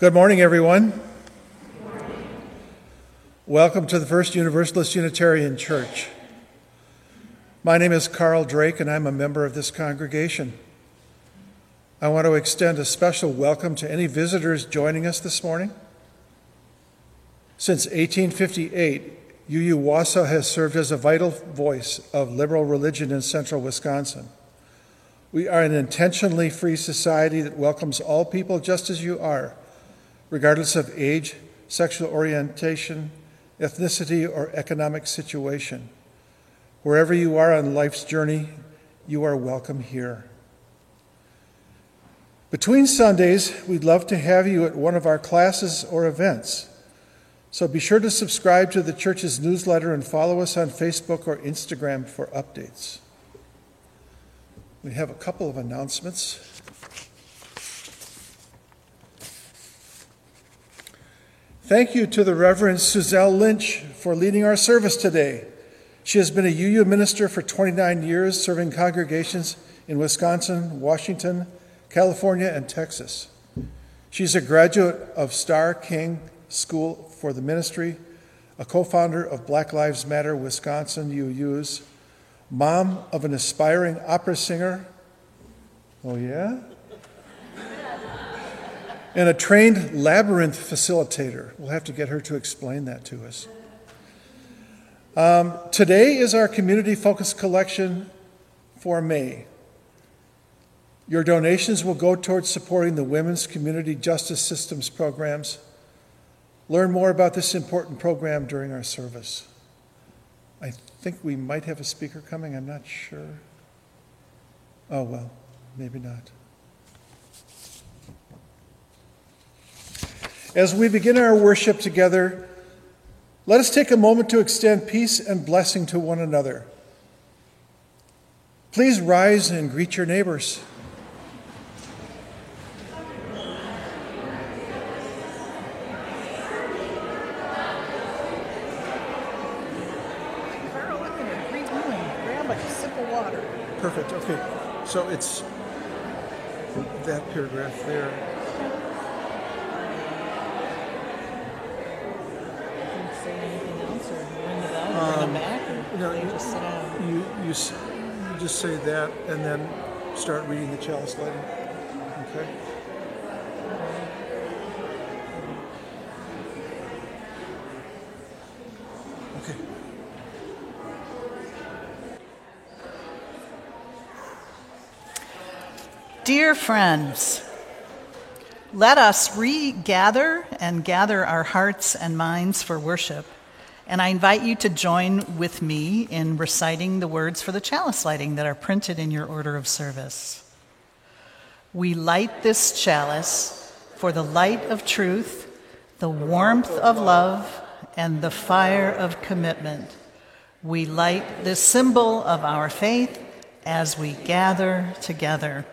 Good morning, everyone. Welcome to the First Universalist Unitarian Church. My name is Carl Drake, and I'm a member of this congregation. I want to extend a special welcome to any visitors joining us this morning. Since 1858, UU Wausau has served as a vital voice of liberal religion in central Wisconsin. We are an intentionally free society that welcomes all people just as you are, regardless of age, sexual orientation, ethnicity, or economic situation. Wherever you are on life's journey, you are welcome here. Between Sundays, we'd love to have you at one of our classes or events. So be sure to subscribe to the church's newsletter and follow us on Facebook or Instagram for updates. We have a couple of announcements. Thank you to the Reverend Suzelle Lynch for leading our service today. She has been a UU minister for 29 years, serving congregations in Wisconsin, Washington, California, and Texas. She's a graduate of Starr King School for the Ministry, a co founder of Black Lives Matter Wisconsin UUs, mom of an aspiring opera singer. Oh, yeah? And a trained labyrinth facilitator. We'll have to get her to explain that to us. Um, today is our community focused collection for May. Your donations will go towards supporting the Women's Community Justice Systems programs. Learn more about this important program during our service. I think we might have a speaker coming, I'm not sure. Oh, well, maybe not. As we begin our worship together, let us take a moment to extend peace and blessing to one another. Please rise and greet your neighbors. Perfect. Okay. So it's that paragraph there. Um, no, you, just sit down. You, you, you just say that and then start reading the chalice lighting. Okay. Okay. Dear friends, let us regather and gather our hearts and minds for worship. And I invite you to join with me in reciting the words for the chalice lighting that are printed in your order of service. We light this chalice for the light of truth, the warmth of love, and the fire of commitment. We light this symbol of our faith as we gather together.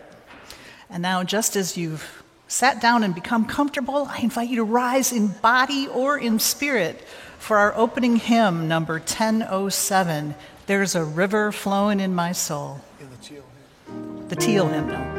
And now, just as you've sat down and become comfortable, I invite you to rise in body or in spirit for our opening hymn, number 1007 There's a River Flowing in My Soul. In the teal hymn. The teal hymnal.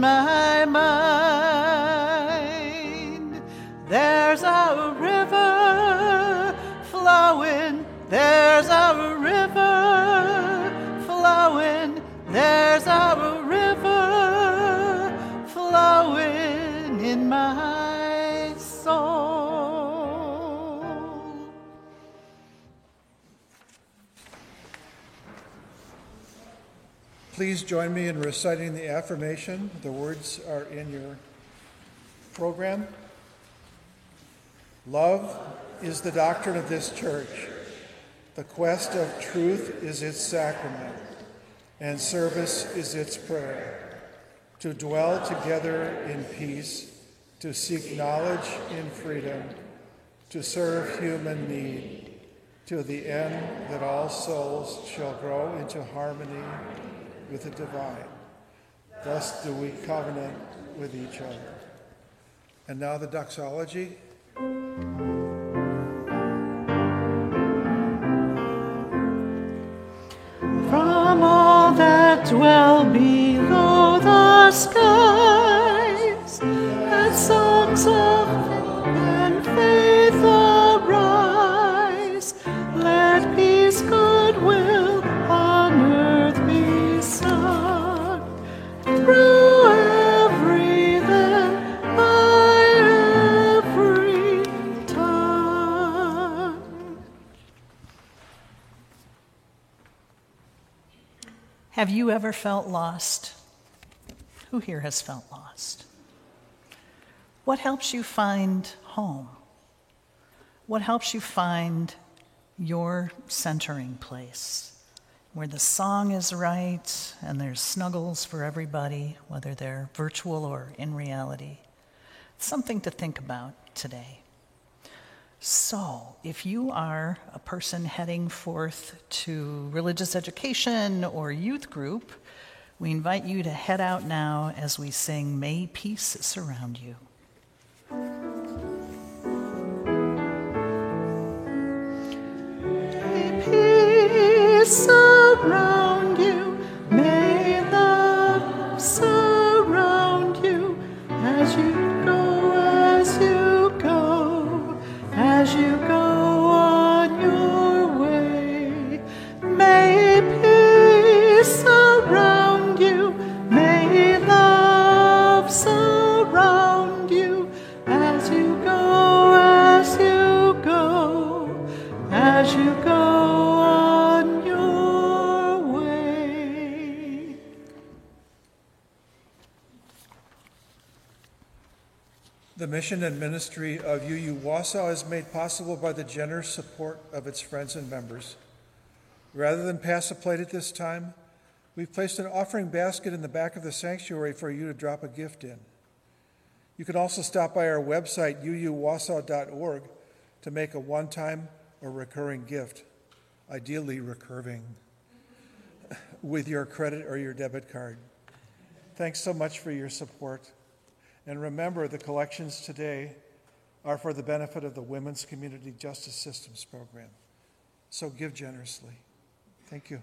my Please join me in reciting the affirmation. The words are in your program. Love is the doctrine of this church. The quest of truth is its sacrament, and service is its prayer. To dwell together in peace, to seek knowledge in freedom, to serve human need, to the end that all souls shall grow into harmony with the divine. Thus do we covenant with each other. And now the doxology. From all that dwell below the skies, let songs of Have you ever felt lost? Who here has felt lost? What helps you find home? What helps you find your centering place? Where the song is right and there's snuggles for everybody, whether they're virtual or in reality. Something to think about today. So, if you are a person heading forth to religious education or youth group, we invite you to head out now as we sing May Peace Surround You. May peace surround mission and ministry of UU Wausau is made possible by the generous support of its friends and members. Rather than pass a plate at this time, we've placed an offering basket in the back of the sanctuary for you to drop a gift in. You can also stop by our website, uuwausau.org, to make a one time or recurring gift, ideally recurring, with your credit or your debit card. Thanks so much for your support. And remember, the collections today are for the benefit of the Women's Community Justice Systems Program. So give generously. Thank you.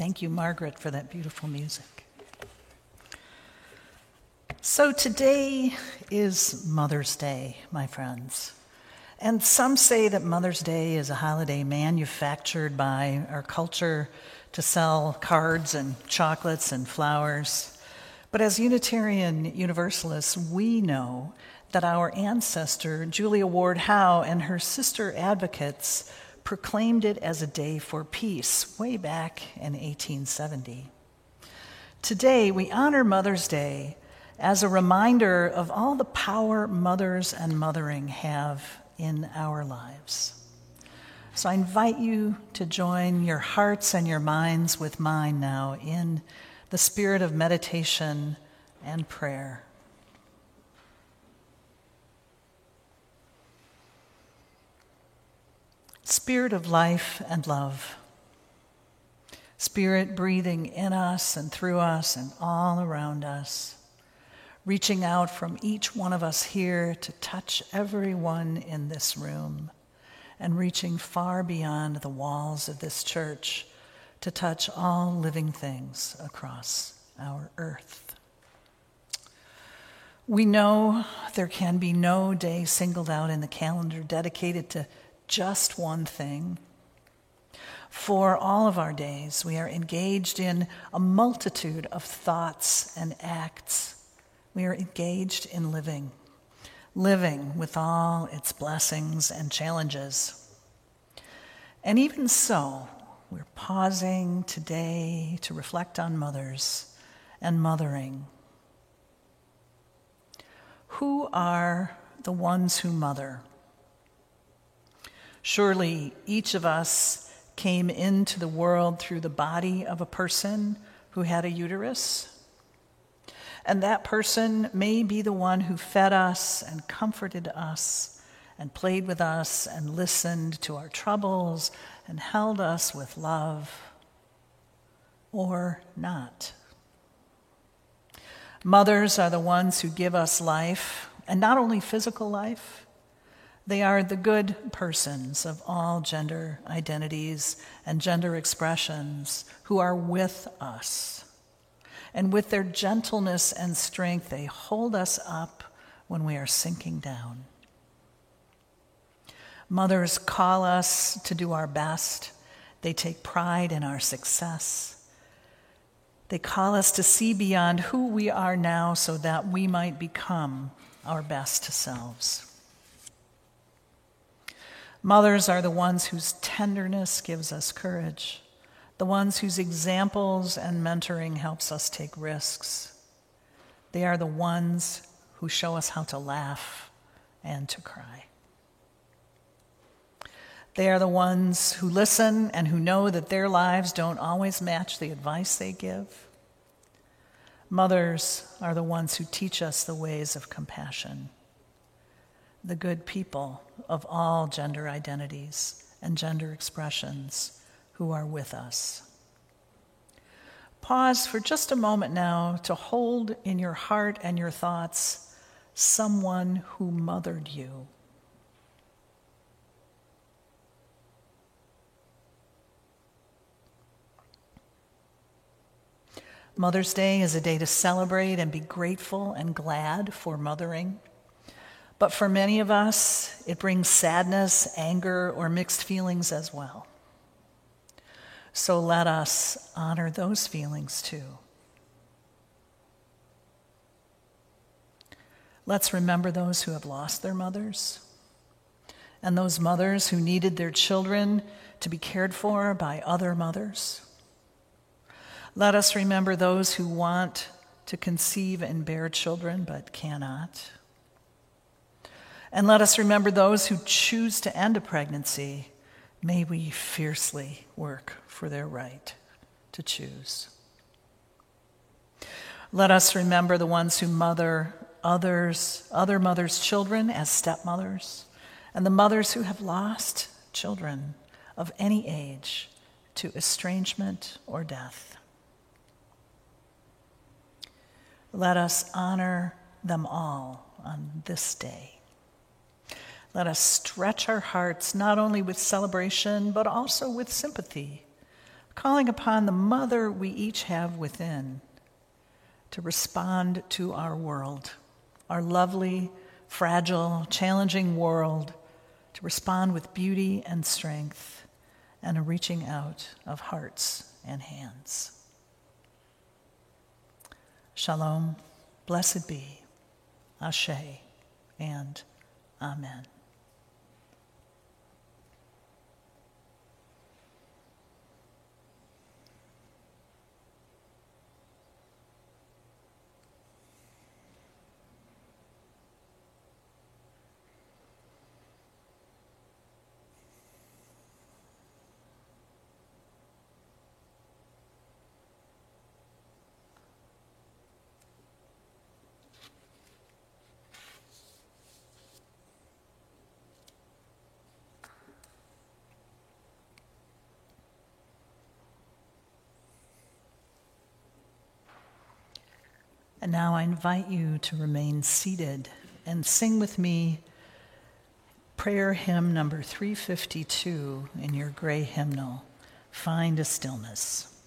Thank you, Margaret, for that beautiful music. So today is Mother's Day, my friends. And some say that Mother's Day is a holiday manufactured by our culture to sell cards and chocolates and flowers. But as Unitarian Universalists, we know that our ancestor, Julia Ward Howe, and her sister advocates proclaimed it as a day for peace way back in 1870. Today, we honor Mother's Day as a reminder of all the power mothers and mothering have in our lives. So I invite you to join your hearts and your minds with mine now in the spirit of meditation and prayer. Spirit of life and love. Spirit breathing in us and through us and all around us, reaching out from each one of us here to touch everyone in this room, and reaching far beyond the walls of this church to touch all living things across our earth. We know there can be no day singled out in the calendar dedicated to just one thing. For all of our days, we are engaged in a multitude of thoughts and acts. We are engaged in living, living with all its blessings and challenges. And even so, we're pausing today to reflect on mothers and mothering. Who are the ones who mother? Surely each of us came into the world through the body of a person who had a uterus. And that person may be the one who fed us and comforted us and played with us and listened to our troubles and held us with love, or not. Mothers are the ones who give us life, and not only physical life, they are the good persons of all gender identities and gender expressions who are with us. And with their gentleness and strength, they hold us up when we are sinking down. Mothers call us to do our best. They take pride in our success. They call us to see beyond who we are now so that we might become our best selves. Mothers are the ones whose tenderness gives us courage, the ones whose examples and mentoring helps us take risks. They are the ones who show us how to laugh and to cry. They are the ones who listen and who know that their lives don't always match the advice they give. Mothers are the ones who teach us the ways of compassion the good people of all gender identities and gender expressions who are with us. Pause for just a moment now to hold in your heart and your thoughts someone who mothered you. Mother's Day is a day to celebrate and be grateful and glad for mothering. But for many of us, it brings sadness, anger, or mixed feelings as well. So let us honor those feelings too. Let's remember those who have lost their mothers and those mothers who needed their children to be cared for by other mothers. Let us remember those who want to conceive and bear children but cannot. And let us remember those who choose to end a pregnancy. May we fiercely work for their right to choose. Let us remember the ones who mother others, other mothers' children as stepmothers, and the mothers who have lost children of any age to estrangement or death. Let us honor them all on this day. Let us stretch our hearts not only with celebration, but also with sympathy, calling upon the mother we each have within to respond to our world, our lovely, fragile, challenging world, to respond with beauty and strength and a reaching out of hearts and hands. Shalom, blessed be, Ashe, and Amen. And now I invite you to remain seated and sing with me prayer hymn number 352 in your gray hymnal Find a Stillness.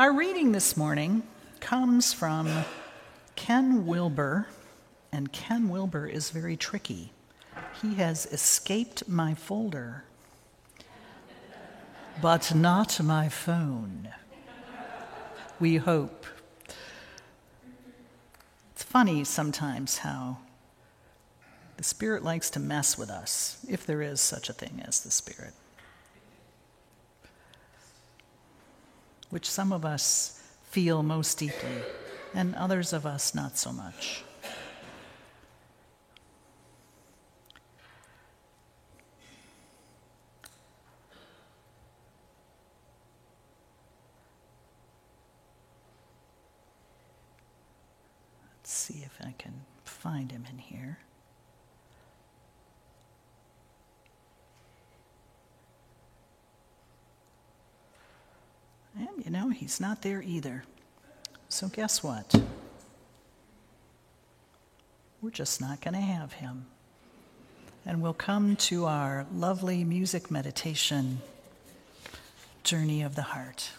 Our reading this morning comes from Ken Wilber, and Ken Wilber is very tricky. He has escaped my folder, but not my phone. We hope. It's funny sometimes how the Spirit likes to mess with us, if there is such a thing as the Spirit. Which some of us feel most deeply, and others of us not so much. Let's see if I can find him in here. And you know, he's not there either. So guess what? We're just not going to have him. and we'll come to our lovely music meditation, Journey of the Heart.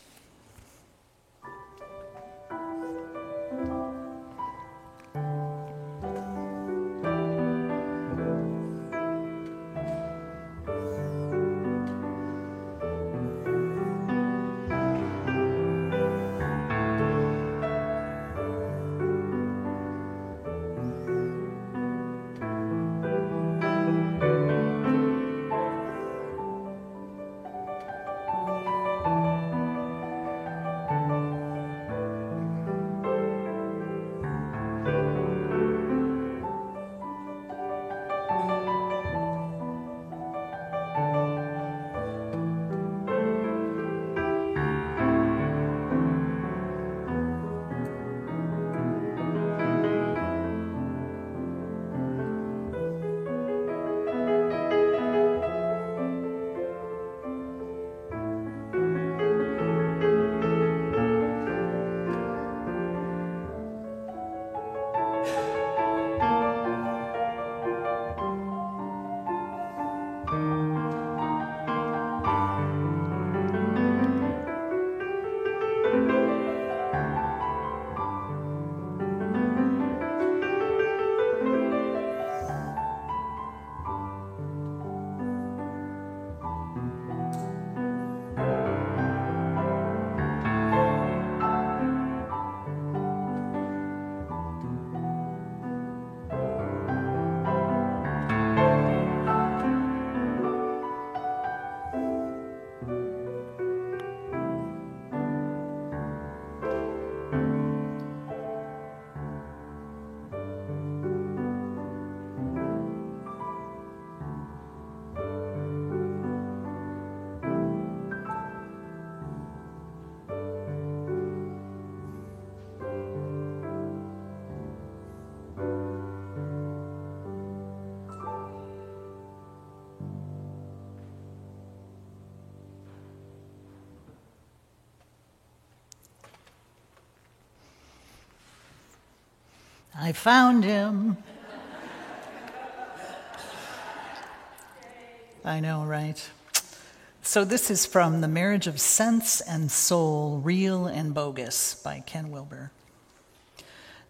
I found him. I know, right? So, this is from The Marriage of Sense and Soul Real and Bogus by Ken Wilber.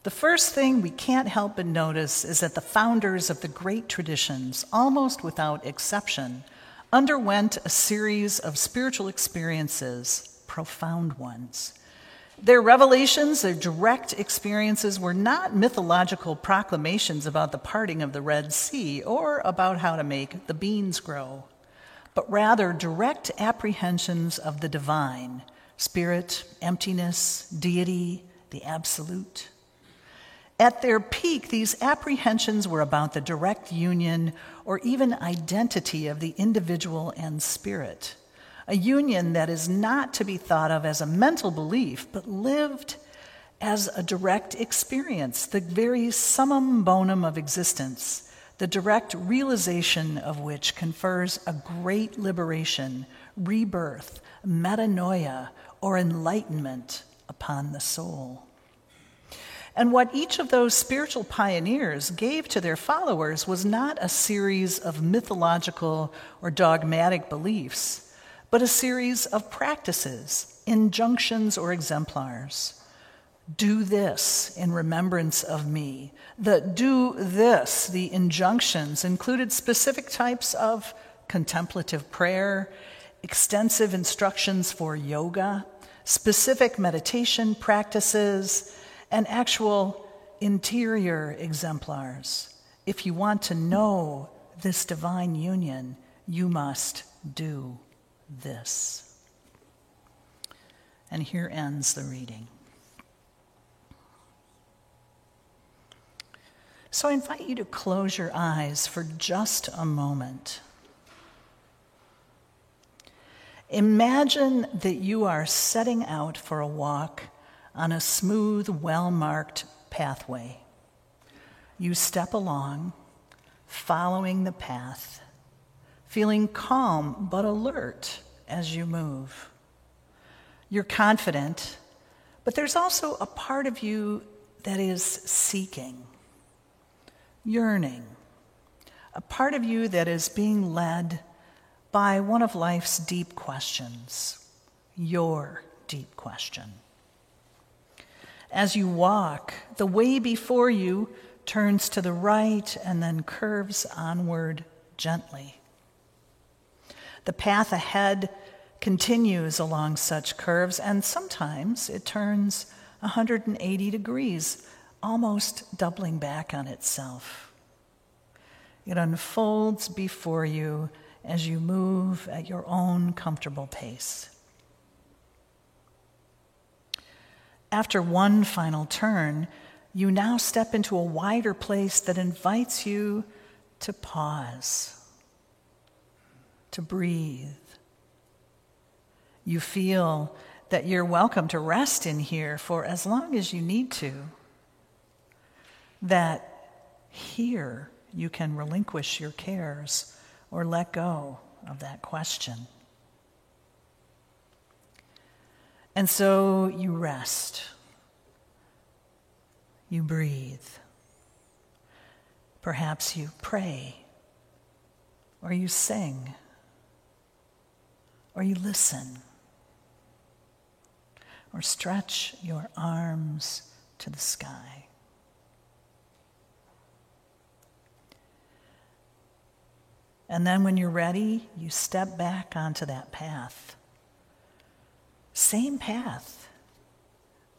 The first thing we can't help but notice is that the founders of the great traditions, almost without exception, underwent a series of spiritual experiences, profound ones their revelations, their direct experiences, were not mythological proclamations about the parting of the Red Sea or about how to make the beans grow, but rather direct apprehensions of the divine spirit, emptiness, deity, the absolute. At their peak, these apprehensions were about the direct union or even identity of the individual and spirit a union that is not to be thought of as a mental belief, but lived as a direct experience, the very summum bonum of existence, the direct realization of which confers a great liberation, rebirth, metanoia, or enlightenment upon the soul. And what each of those spiritual pioneers gave to their followers was not a series of mythological or dogmatic beliefs but a series of practices, injunctions, or exemplars. Do this in remembrance of me. The do this, the injunctions, included specific types of contemplative prayer, extensive instructions for yoga, specific meditation practices, and actual interior exemplars. If you want to know this divine union, you must do this. And here ends the reading. So I invite you to close your eyes for just a moment. Imagine that you are setting out for a walk on a smooth, well marked pathway. You step along, following the path feeling calm but alert as you move. You're confident, but there's also a part of you that is seeking, yearning, a part of you that is being led by one of life's deep questions, your deep question. As you walk, the way before you turns to the right and then curves onward gently. The path ahead continues along such curves, and sometimes it turns 180 degrees, almost doubling back on itself. It unfolds before you as you move at your own comfortable pace. After one final turn, you now step into a wider place that invites you to pause, to breathe. You feel that you're welcome to rest in here for as long as you need to. That here you can relinquish your cares or let go of that question. And so you rest, you breathe. Perhaps you pray, or you sing, or you listen, or stretch your arms to the sky. And then when you're ready, you step back onto that path. Same path,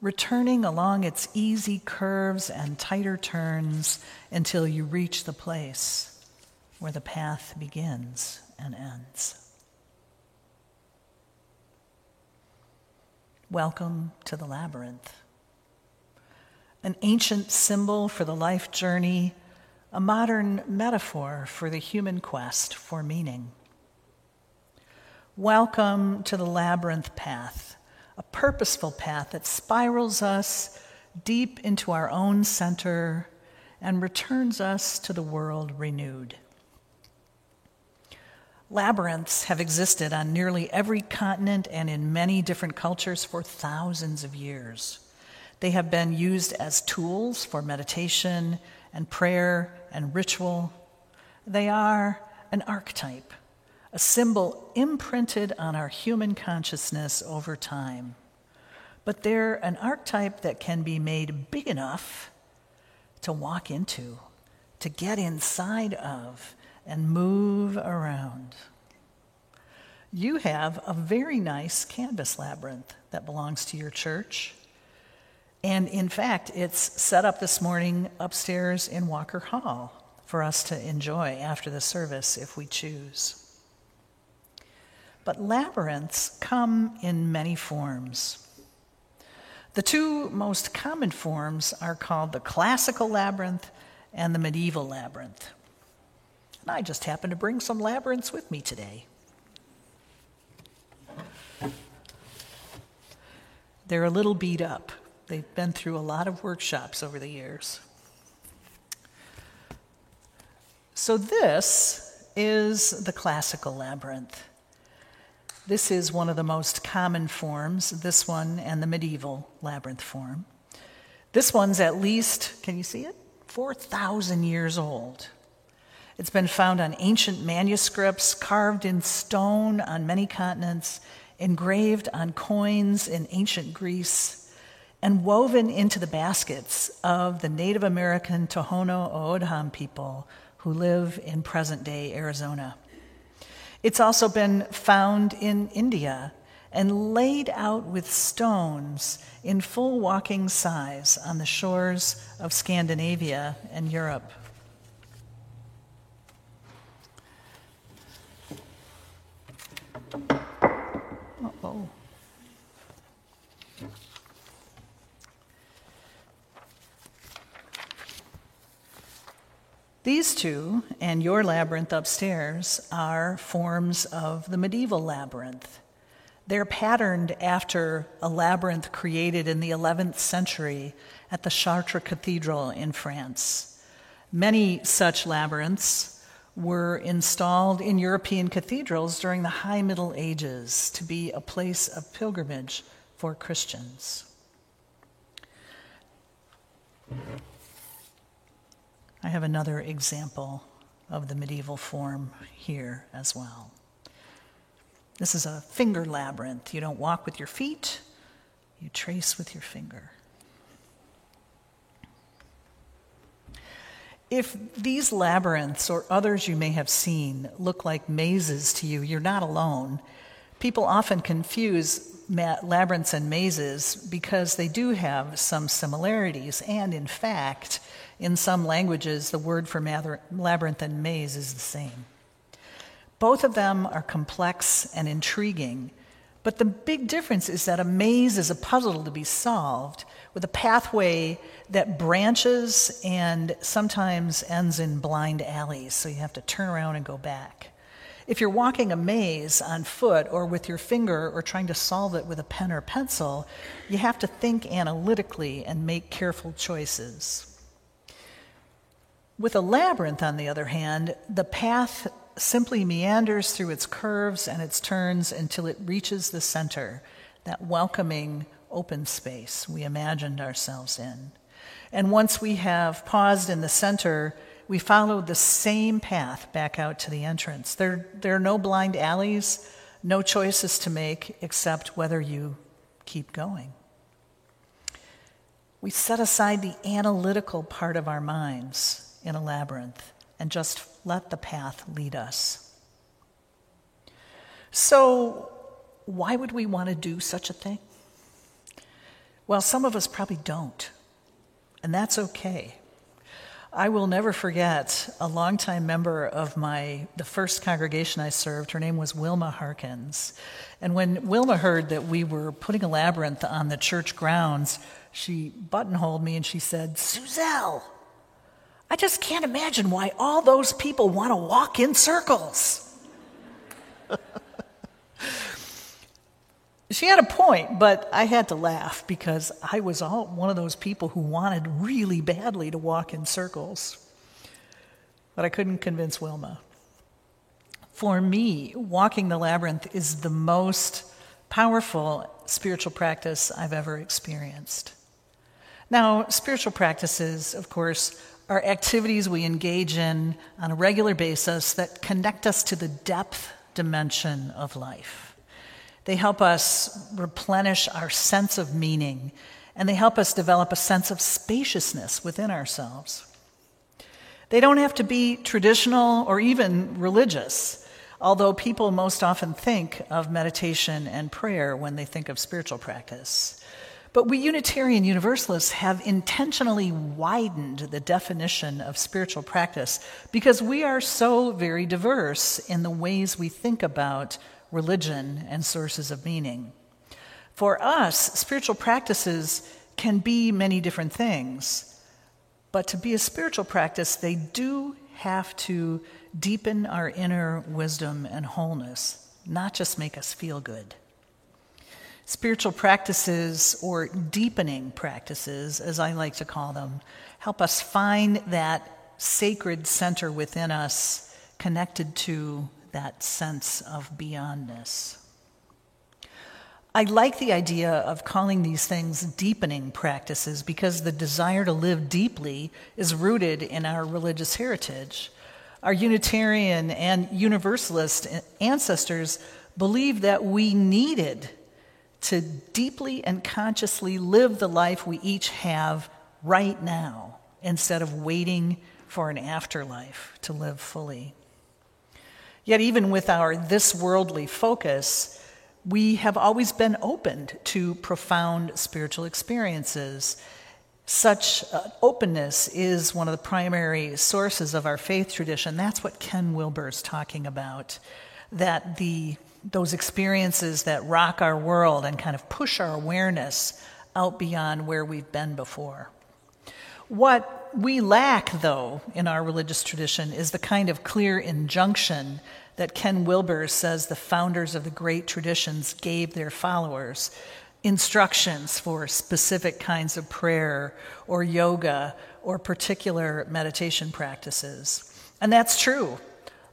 returning along its easy curves and tighter turns until you reach the place where the path begins and ends. Welcome to the labyrinth, an ancient symbol for the life journey a modern metaphor for the human quest for meaning. Welcome to the labyrinth path, a purposeful path that spirals us deep into our own center and returns us to the world renewed. Labyrinths have existed on nearly every continent and in many different cultures for thousands of years. They have been used as tools for meditation and prayer and ritual. They are an archetype, a symbol imprinted on our human consciousness over time. But they're an archetype that can be made big enough to walk into, to get inside of, and move around. You have a very nice canvas labyrinth that belongs to your church. And in fact, it's set up this morning upstairs in Walker Hall for us to enjoy after the service if we choose. But labyrinths come in many forms. The two most common forms are called the classical labyrinth and the medieval labyrinth. And I just happen to bring some labyrinths with me today. They're a little beat up. They've been through a lot of workshops over the years. So, this is the classical labyrinth. This is one of the most common forms, this one and the medieval labyrinth form. This one's at least, can you see it? 4,000 years old. It's been found on ancient manuscripts, carved in stone on many continents, engraved on coins in ancient Greece and woven into the baskets of the Native American Tohono O'odham people who live in present day Arizona. It's also been found in India and laid out with stones in full walking size on the shores of Scandinavia and Europe. Oh These two, and your labyrinth upstairs, are forms of the medieval labyrinth. They're patterned after a labyrinth created in the 11th century at the Chartres Cathedral in France. Many such labyrinths were installed in European cathedrals during the High Middle Ages to be a place of pilgrimage for Christians. I have another example of the medieval form here as well. This is a finger labyrinth. You don't walk with your feet, you trace with your finger. If these labyrinths or others you may have seen look like mazes to you, you're not alone. People often confuse labyrinths and mazes because they do have some similarities, and in fact, in some languages, the word for labyrinth and maze is the same. Both of them are complex and intriguing, but the big difference is that a maze is a puzzle to be solved with a pathway that branches and sometimes ends in blind alleys, so you have to turn around and go back. If you're walking a maze on foot or with your finger or trying to solve it with a pen or pencil, you have to think analytically and make careful choices. With a labyrinth, on the other hand, the path simply meanders through its curves and its turns until it reaches the center, that welcoming open space we imagined ourselves in. And once we have paused in the center, we follow the same path back out to the entrance. There, there are no blind alleys, no choices to make except whether you keep going. We set aside the analytical part of our minds in a labyrinth and just let the path lead us. So, why would we want to do such a thing? Well, some of us probably don't, and that's okay. I will never forget a longtime member of my the first congregation I served. Her name was Wilma Harkins. And when Wilma heard that we were putting a labyrinth on the church grounds, she buttonholed me and she said, Suzelle, I just can't imagine why all those people want to walk in circles. She had a point, but I had to laugh because I was all, one of those people who wanted really badly to walk in circles. But I couldn't convince Wilma. For me, walking the labyrinth is the most powerful spiritual practice I've ever experienced. Now, spiritual practices, of course, are activities we engage in on a regular basis that connect us to the depth dimension of life. They help us replenish our sense of meaning, and they help us develop a sense of spaciousness within ourselves. They don't have to be traditional or even religious, although people most often think of meditation and prayer when they think of spiritual practice. But we Unitarian Universalists have intentionally widened the definition of spiritual practice because we are so very diverse in the ways we think about religion, and sources of meaning. For us, spiritual practices can be many different things, but to be a spiritual practice, they do have to deepen our inner wisdom and wholeness, not just make us feel good. Spiritual practices, or deepening practices, as I like to call them, help us find that sacred center within us connected to that sense of beyondness. I like the idea of calling these things deepening practices because the desire to live deeply is rooted in our religious heritage. Our Unitarian and Universalist ancestors believed that we needed to deeply and consciously live the life we each have right now instead of waiting for an afterlife to live fully. Yet, even with our this worldly focus, we have always been opened to profound spiritual experiences. Such uh, openness is one of the primary sources of our faith tradition. That's what Ken Wilber is talking about. That the, those experiences that rock our world and kind of push our awareness out beyond where we've been before. What we lack, though, in our religious tradition is the kind of clear injunction that Ken Wilber says the founders of the great traditions gave their followers instructions for specific kinds of prayer or yoga or particular meditation practices. And that's true.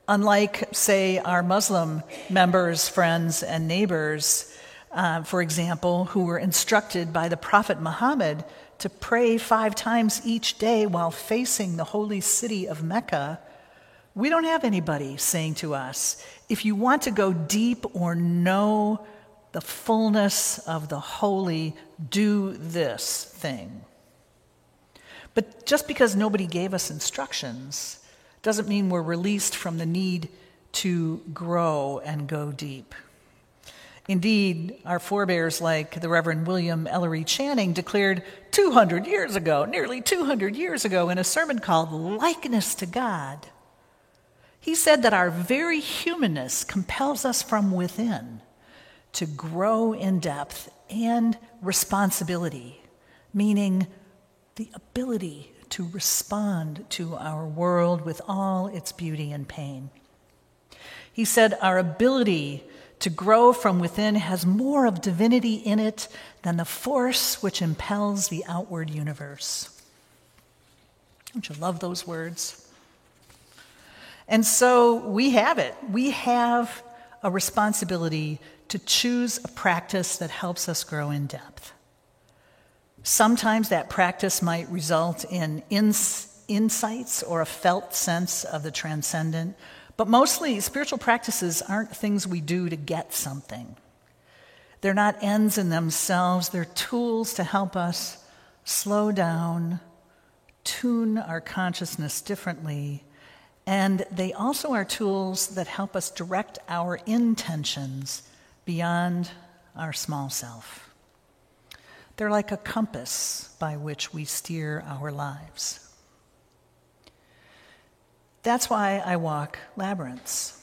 Unlike, say, our Muslim members, friends, and neighbors, uh, for example, who were instructed by the Prophet Muhammad to pray five times each day while facing the holy city of Mecca, We don't have anybody saying to us, if you want to go deep or know the fullness of the holy, do this thing. But just because nobody gave us instructions doesn't mean we're released from the need to grow and go deep. Indeed, our forebears, like the Reverend William Ellery Channing, declared 200 years ago, nearly 200 years ago, in a sermon called Likeness to God. He said that our very humanness compels us from within to grow in depth and responsibility, meaning the ability to respond to our world with all its beauty and pain. He said, Our ability to grow from within has more of divinity in it than the force which impels the outward universe. Don't you love those words? And so we have it. We have a responsibility to choose a practice that helps us grow in depth. Sometimes that practice might result in ins- insights or a felt sense of the transcendent but mostly, spiritual practices aren't things we do to get something. They're not ends in themselves, they're tools to help us slow down, tune our consciousness differently, and they also are tools that help us direct our intentions beyond our small self. They're like a compass by which we steer our lives. That's why I walk labyrinths.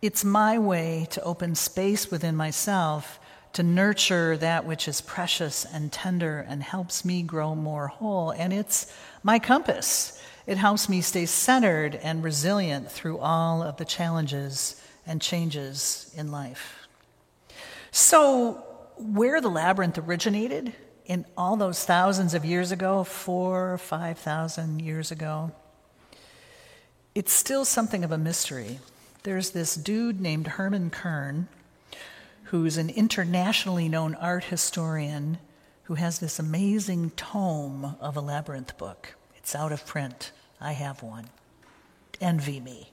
It's my way to open space within myself to nurture that which is precious and tender and helps me grow more whole. And it's my compass. It helps me stay centered and resilient through all of the challenges and changes in life. So, where the labyrinth originated in all those thousands of years ago, four or five thousand years ago, it's still something of a mystery. There's this dude named Hermann Kern, who's an internationally known art historian who has this amazing tome of a labyrinth book. It's out of print. I have one. Envy me.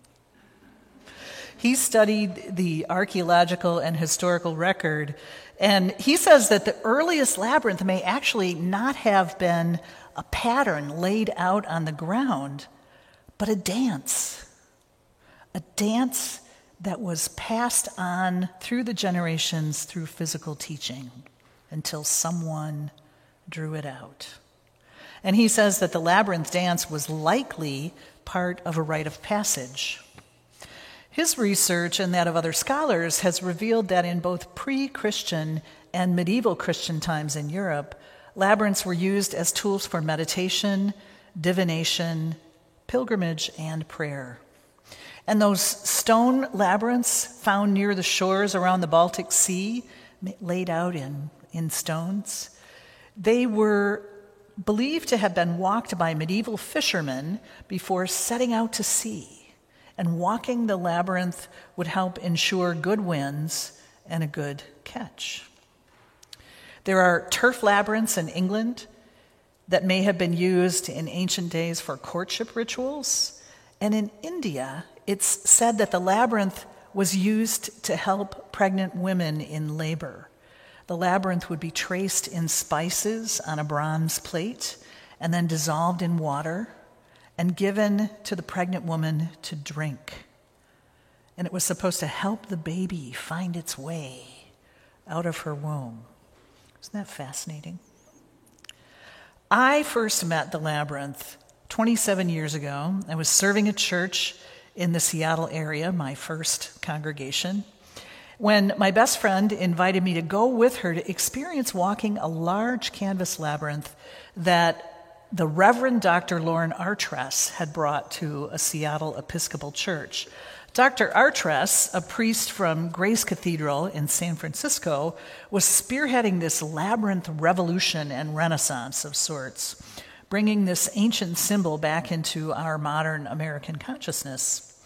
He studied the archaeological and historical record, and he says that the earliest labyrinth may actually not have been a pattern laid out on the ground but a dance. A dance that was passed on through the generations through physical teaching until someone drew it out. And he says that the labyrinth dance was likely part of a rite of passage. His research and that of other scholars has revealed that in both pre Christian and medieval Christian times in Europe, labyrinths were used as tools for meditation, divination, pilgrimage and prayer. And those stone labyrinths found near the shores around the Baltic Sea, laid out in, in stones, they were believed to have been walked by medieval fishermen before setting out to sea. And walking the labyrinth would help ensure good winds and a good catch. There are turf labyrinths in England that may have been used in ancient days for courtship rituals. And in India, it's said that the labyrinth was used to help pregnant women in labor. The labyrinth would be traced in spices on a bronze plate and then dissolved in water and given to the pregnant woman to drink. And it was supposed to help the baby find its way out of her womb. Isn't that fascinating? I first met the Labyrinth 27 years ago. I was serving a church in the Seattle area, my first congregation, when my best friend invited me to go with her to experience walking a large canvas labyrinth that the Reverend Dr. Lauren Artress had brought to a Seattle Episcopal church. Dr. Artress, a priest from Grace Cathedral in San Francisco, was spearheading this labyrinth revolution and renaissance of sorts, bringing this ancient symbol back into our modern American consciousness.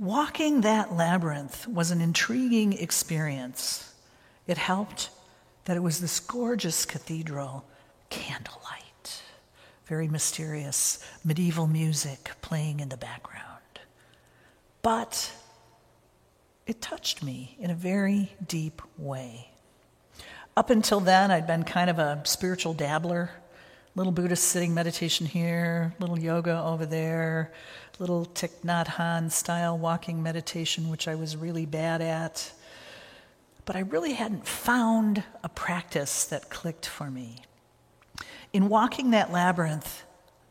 Walking that labyrinth was an intriguing experience. It helped that it was this gorgeous cathedral, candlelight, very mysterious, medieval music playing in the background. But it touched me in a very deep way. Up until then, I'd been kind of a spiritual dabbler. Little Buddhist sitting meditation here, little yoga over there, little Thich Nhat Hanh style walking meditation, which I was really bad at. But I really hadn't found a practice that clicked for me. In walking that labyrinth,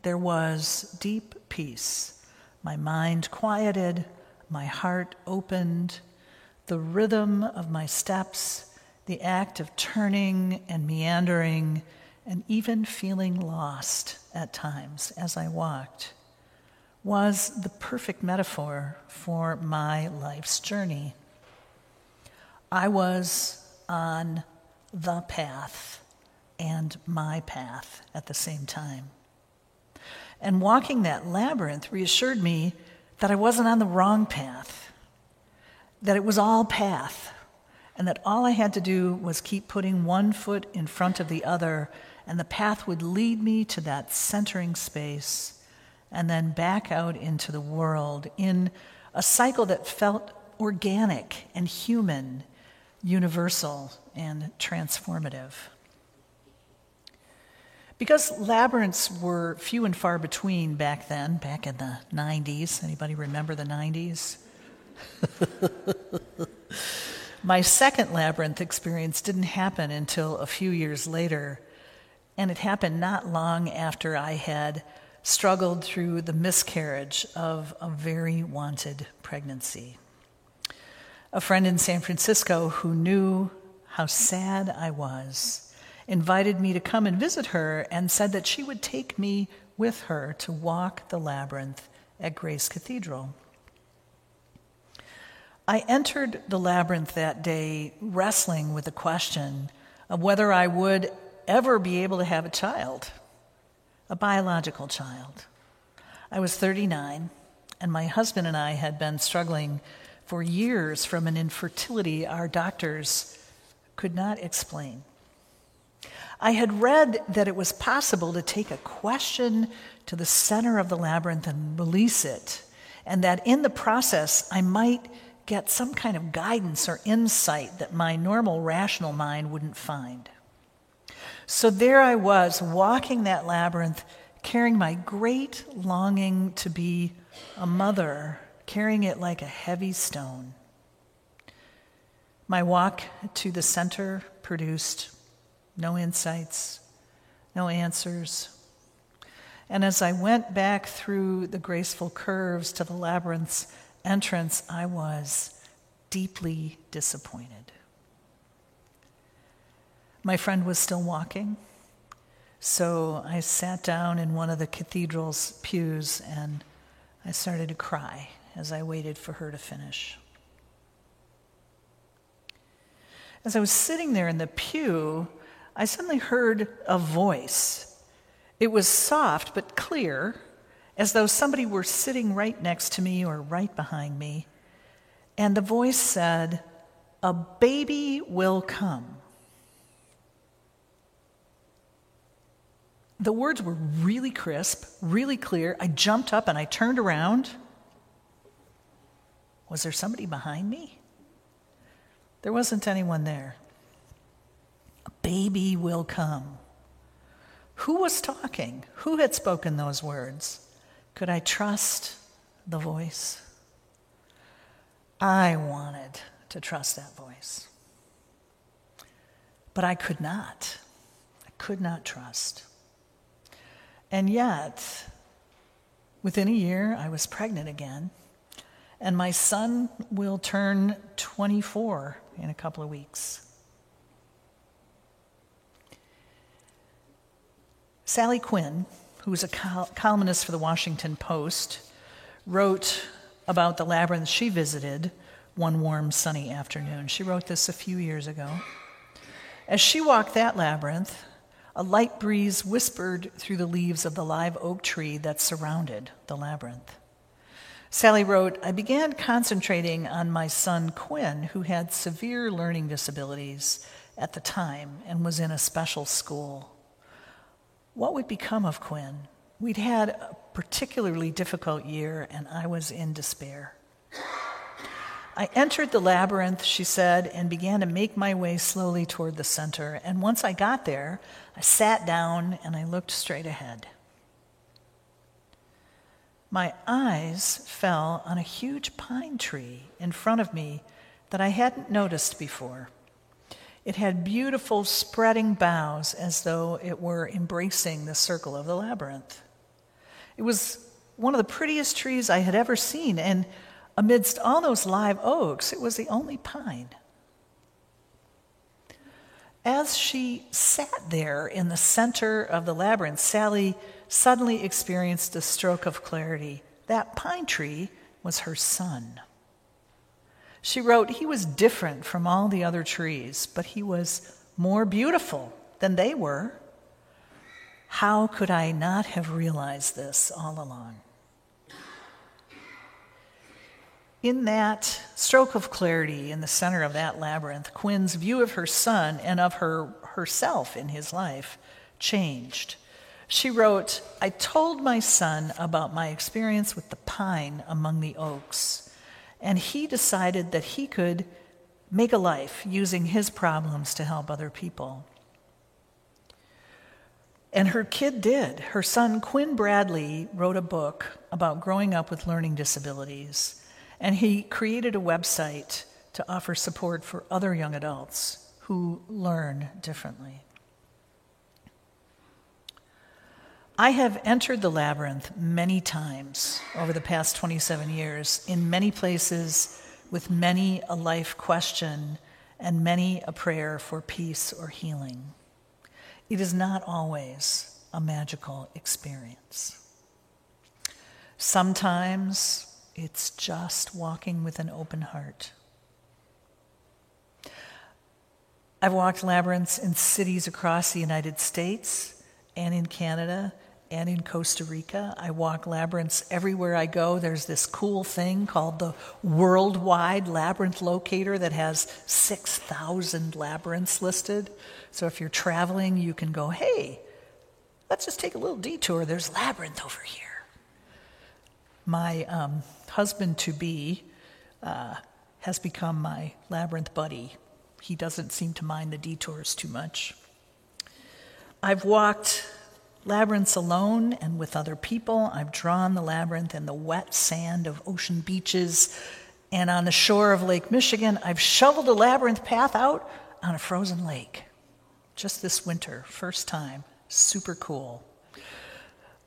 there was deep peace. My mind quieted, my heart opened, the rhythm of my steps, the act of turning and meandering, and even feeling lost at times as I walked, was the perfect metaphor for my life's journey. I was on the path and my path at the same time. And walking that labyrinth reassured me that I wasn't on the wrong path, that it was all path, and that all I had to do was keep putting one foot in front of the other, and the path would lead me to that centering space and then back out into the world in a cycle that felt organic and human, universal and transformative. Because labyrinths were few and far between back then, back in the 90s. Anybody remember the 90s? My second labyrinth experience didn't happen until a few years later, and it happened not long after I had struggled through the miscarriage of a very wanted pregnancy. A friend in San Francisco who knew how sad I was invited me to come and visit her and said that she would take me with her to walk the labyrinth at Grace Cathedral. I entered the labyrinth that day wrestling with the question of whether I would ever be able to have a child, a biological child. I was 39, and my husband and I had been struggling for years from an infertility our doctors could not explain. I had read that it was possible to take a question to the center of the labyrinth and release it, and that in the process I might get some kind of guidance or insight that my normal rational mind wouldn't find. So there I was, walking that labyrinth, carrying my great longing to be a mother, carrying it like a heavy stone. My walk to the center produced no insights, no answers. And as I went back through the graceful curves to the labyrinth's entrance, I was deeply disappointed. My friend was still walking, so I sat down in one of the cathedral's pews and I started to cry as I waited for her to finish. As I was sitting there in the pew, I suddenly heard a voice. It was soft but clear, as though somebody were sitting right next to me or right behind me. And the voice said, A baby will come. The words were really crisp, really clear. I jumped up and I turned around. Was there somebody behind me? There wasn't anyone there baby will come. Who was talking? Who had spoken those words? Could I trust the voice? I wanted to trust that voice. But I could not. I could not trust. And yet, within a year, I was pregnant again. And my son will turn 24 in a couple of weeks. Sally Quinn, who was a col- columnist for the Washington Post, wrote about the labyrinth she visited one warm, sunny afternoon. She wrote this a few years ago. As she walked that labyrinth, a light breeze whispered through the leaves of the live oak tree that surrounded the labyrinth. Sally wrote, I began concentrating on my son Quinn, who had severe learning disabilities at the time and was in a special school what would become of Quinn? We'd had a particularly difficult year, and I was in despair. I entered the labyrinth, she said, and began to make my way slowly toward the center. And once I got there, I sat down and I looked straight ahead. My eyes fell on a huge pine tree in front of me that I hadn't noticed before. It had beautiful spreading boughs as though it were embracing the circle of the labyrinth. It was one of the prettiest trees I had ever seen, and amidst all those live oaks, it was the only pine. As she sat there in the center of the labyrinth, Sally suddenly experienced a stroke of clarity. That pine tree was her son. She wrote, He was different from all the other trees, but he was more beautiful than they were. How could I not have realized this all along? In that stroke of clarity in the center of that labyrinth, Quinn's view of her son and of her herself in his life changed. She wrote, I told my son about my experience with the pine among the oaks, and he decided that he could make a life using his problems to help other people. And her kid did. Her son, Quinn Bradlee, wrote a book about growing up with learning disabilities, and he created a website to offer support for other young adults who learn differently. I have entered the labyrinth many times over the past 27 years, in many places, with many a life question and many a prayer for peace or healing. It is not always a magical experience. Sometimes it's just walking with an open heart. I've walked labyrinths in cities across the United States and in Canada and in Costa Rica. I walk labyrinths everywhere I go. There's this cool thing called the Worldwide Labyrinth Locator that has 6,000 labyrinths listed. So if you're traveling, you can go, hey, let's just take a little detour. There's labyrinth over here. My um, husband to be uh, has become my labyrinth buddy. He doesn't seem to mind the detours too much. I've walked labyrinths alone and with other people. I've drawn the labyrinth in the wet sand of ocean beaches. And on the shore of Lake Michigan, I've shoveled a labyrinth path out on a frozen lake. Just this winter, first time. Super cool.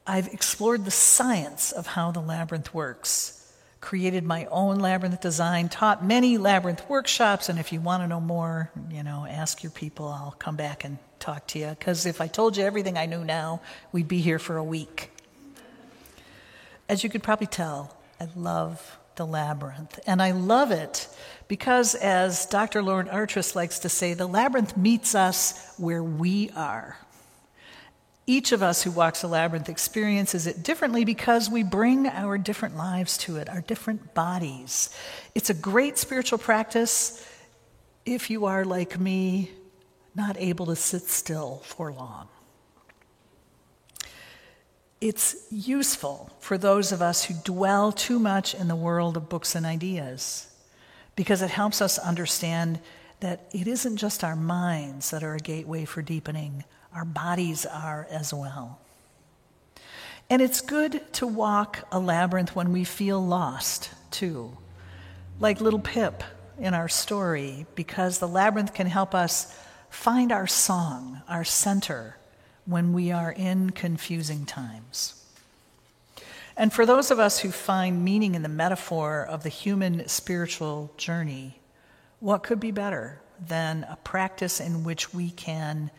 I've explored the science of how the labyrinth works created my own labyrinth design, taught many labyrinth workshops, and if you want to know more, you know, ask your people. I'll come back and talk to you. Because if I told you everything I knew now, we'd be here for a week. As you could probably tell, I love the labyrinth. And I love it because, as Dr. Lauren Artress likes to say, the labyrinth meets us where we are. Each of us who walks a labyrinth experiences it differently because we bring our different lives to it, our different bodies. It's a great spiritual practice if you are like me, not able to sit still for long. It's useful for those of us who dwell too much in the world of books and ideas because it helps us understand that it isn't just our minds that are a gateway for deepening our bodies are as well. And it's good to walk a labyrinth when we feel lost, too, like little Pip in our story, because the labyrinth can help us find our song, our center, when we are in confusing times. And for those of us who find meaning in the metaphor of the human spiritual journey, what could be better than a practice in which we can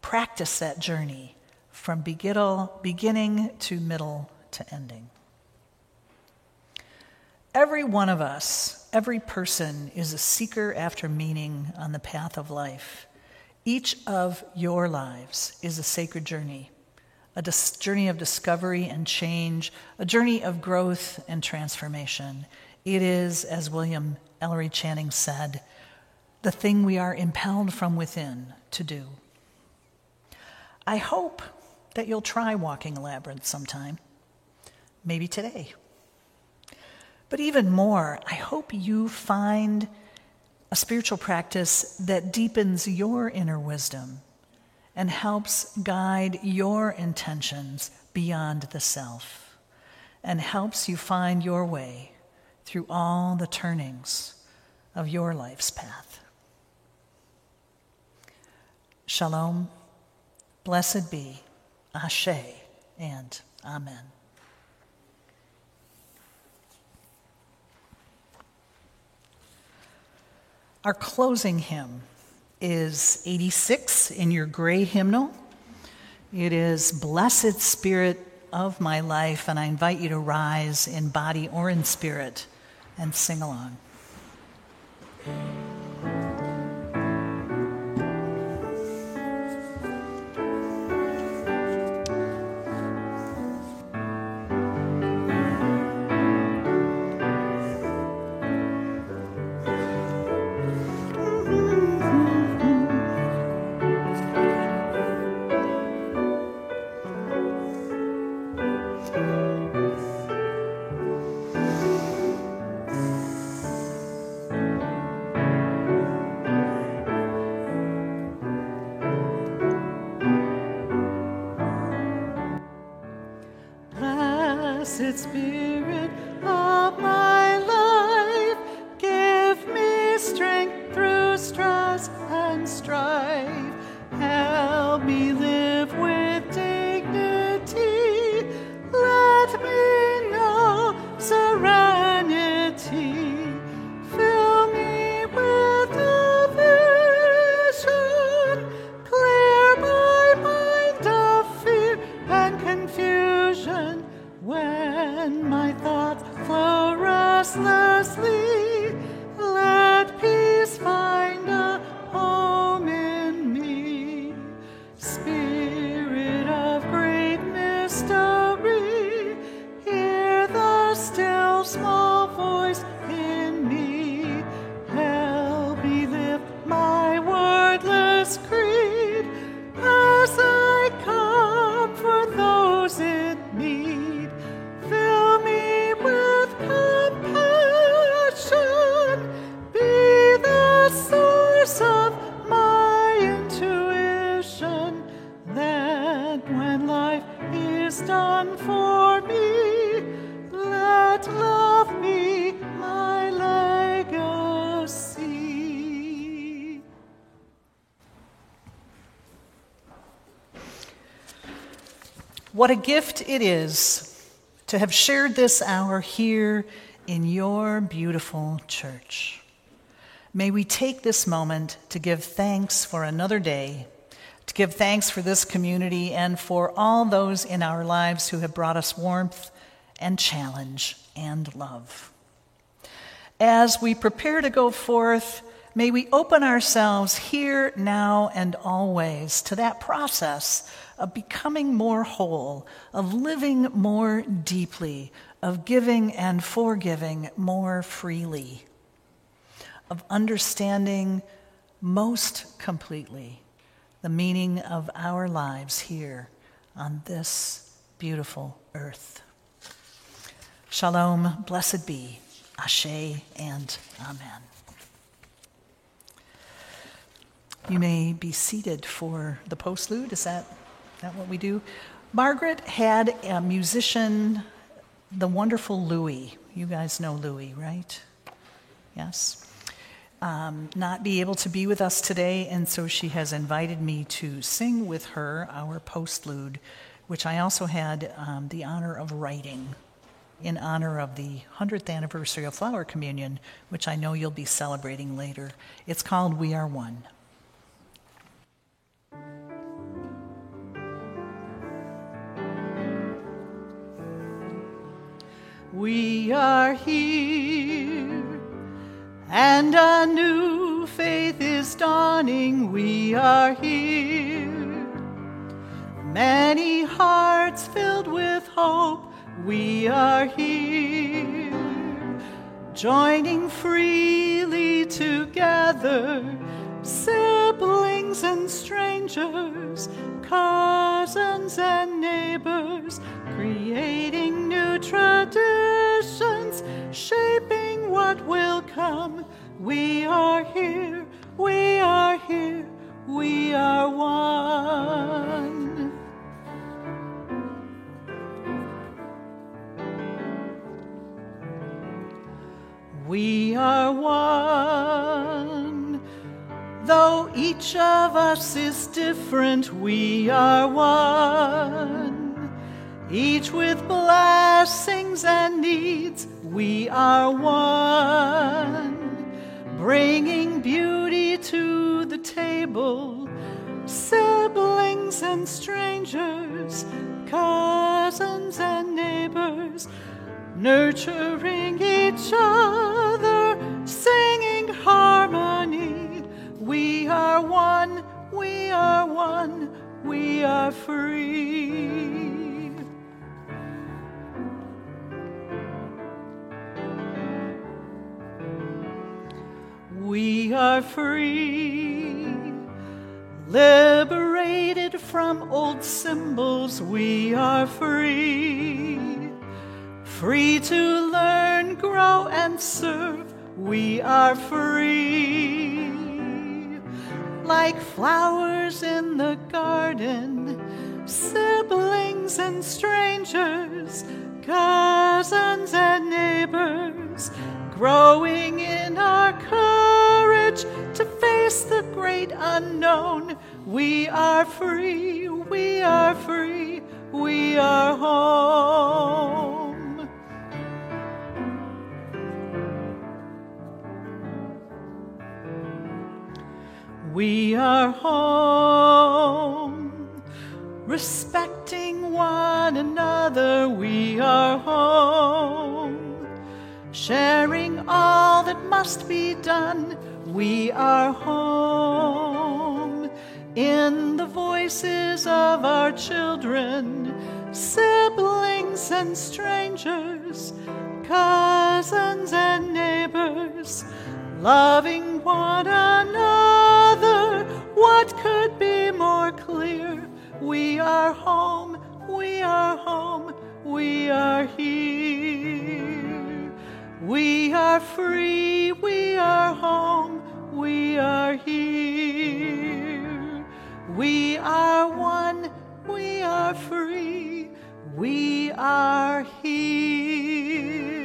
practice that journey from beginning to middle to ending. Every one of us, every person, is a seeker after meaning on the path of life. Each of your lives is a sacred journey, a dis- journey of discovery and change, a journey of growth and transformation. It is, as William Ellery Channing said, the thing we are impelled from within to do. I hope that you'll try walking a labyrinth sometime, maybe today. But even more, I hope you find a spiritual practice that deepens your inner wisdom and helps guide your intentions beyond the self and helps you find your way through all the turnings of your life's path. Shalom, blessed be, Ashe, and Amen. Our closing hymn is 86 in your gray hymnal. It is Blessed Spirit of my life, and I invite you to rise in body or in spirit and sing along. What a gift it is to have shared this hour here in your beautiful church. May we take this moment to give thanks for another day, to give thanks for this community, and for all those in our lives who have brought us warmth and challenge and love. As we prepare to go forth, may we open ourselves here, now, and always to that process of becoming more whole, of living more deeply, of giving and forgiving more freely, of understanding most completely the meaning of our lives here on this beautiful earth. Shalom, blessed be, Ashe, and Amen. You may be seated for the postlude. Is that that what we do? Margaret had a musician, the wonderful Louis. You guys know Louis, right? Yes. Um, not be able to be with us today, and so she has invited me to sing with her our postlude, which I also had um, the honor of writing in honor of the 100th anniversary of Flower Communion, which I know you'll be celebrating later. It's called We Are One. We are here, and a new faith is dawning. We are here. Many hearts filled with hope, we are here. Joining freely together, siblings and strangers, cousins and neighbors, creating traditions shaping what will come. We are here, we are here, we are one. We are one. Though each of us is different, we are one. Each with blessings and needs, we are one. Bringing beauty to the table, siblings and strangers, cousins and neighbors, nurturing each other, singing harmony. We are one, we are one, we are free. We are free, liberated from old symbols. We are free, free to learn, grow, and serve. We are free, like flowers in the garden, siblings and strangers, cousins and neighbors growing in our courage to face the great unknown. We are free, we are free, we are home. We are home, respecting one another. We are home sharing all that must be done. We are home in the voices of our children, siblings and strangers, cousins and neighbors, loving one another. What could be more clear? We are home, we are home, we are here. We are free, we are home, we are here. We are one, we are free, we are here.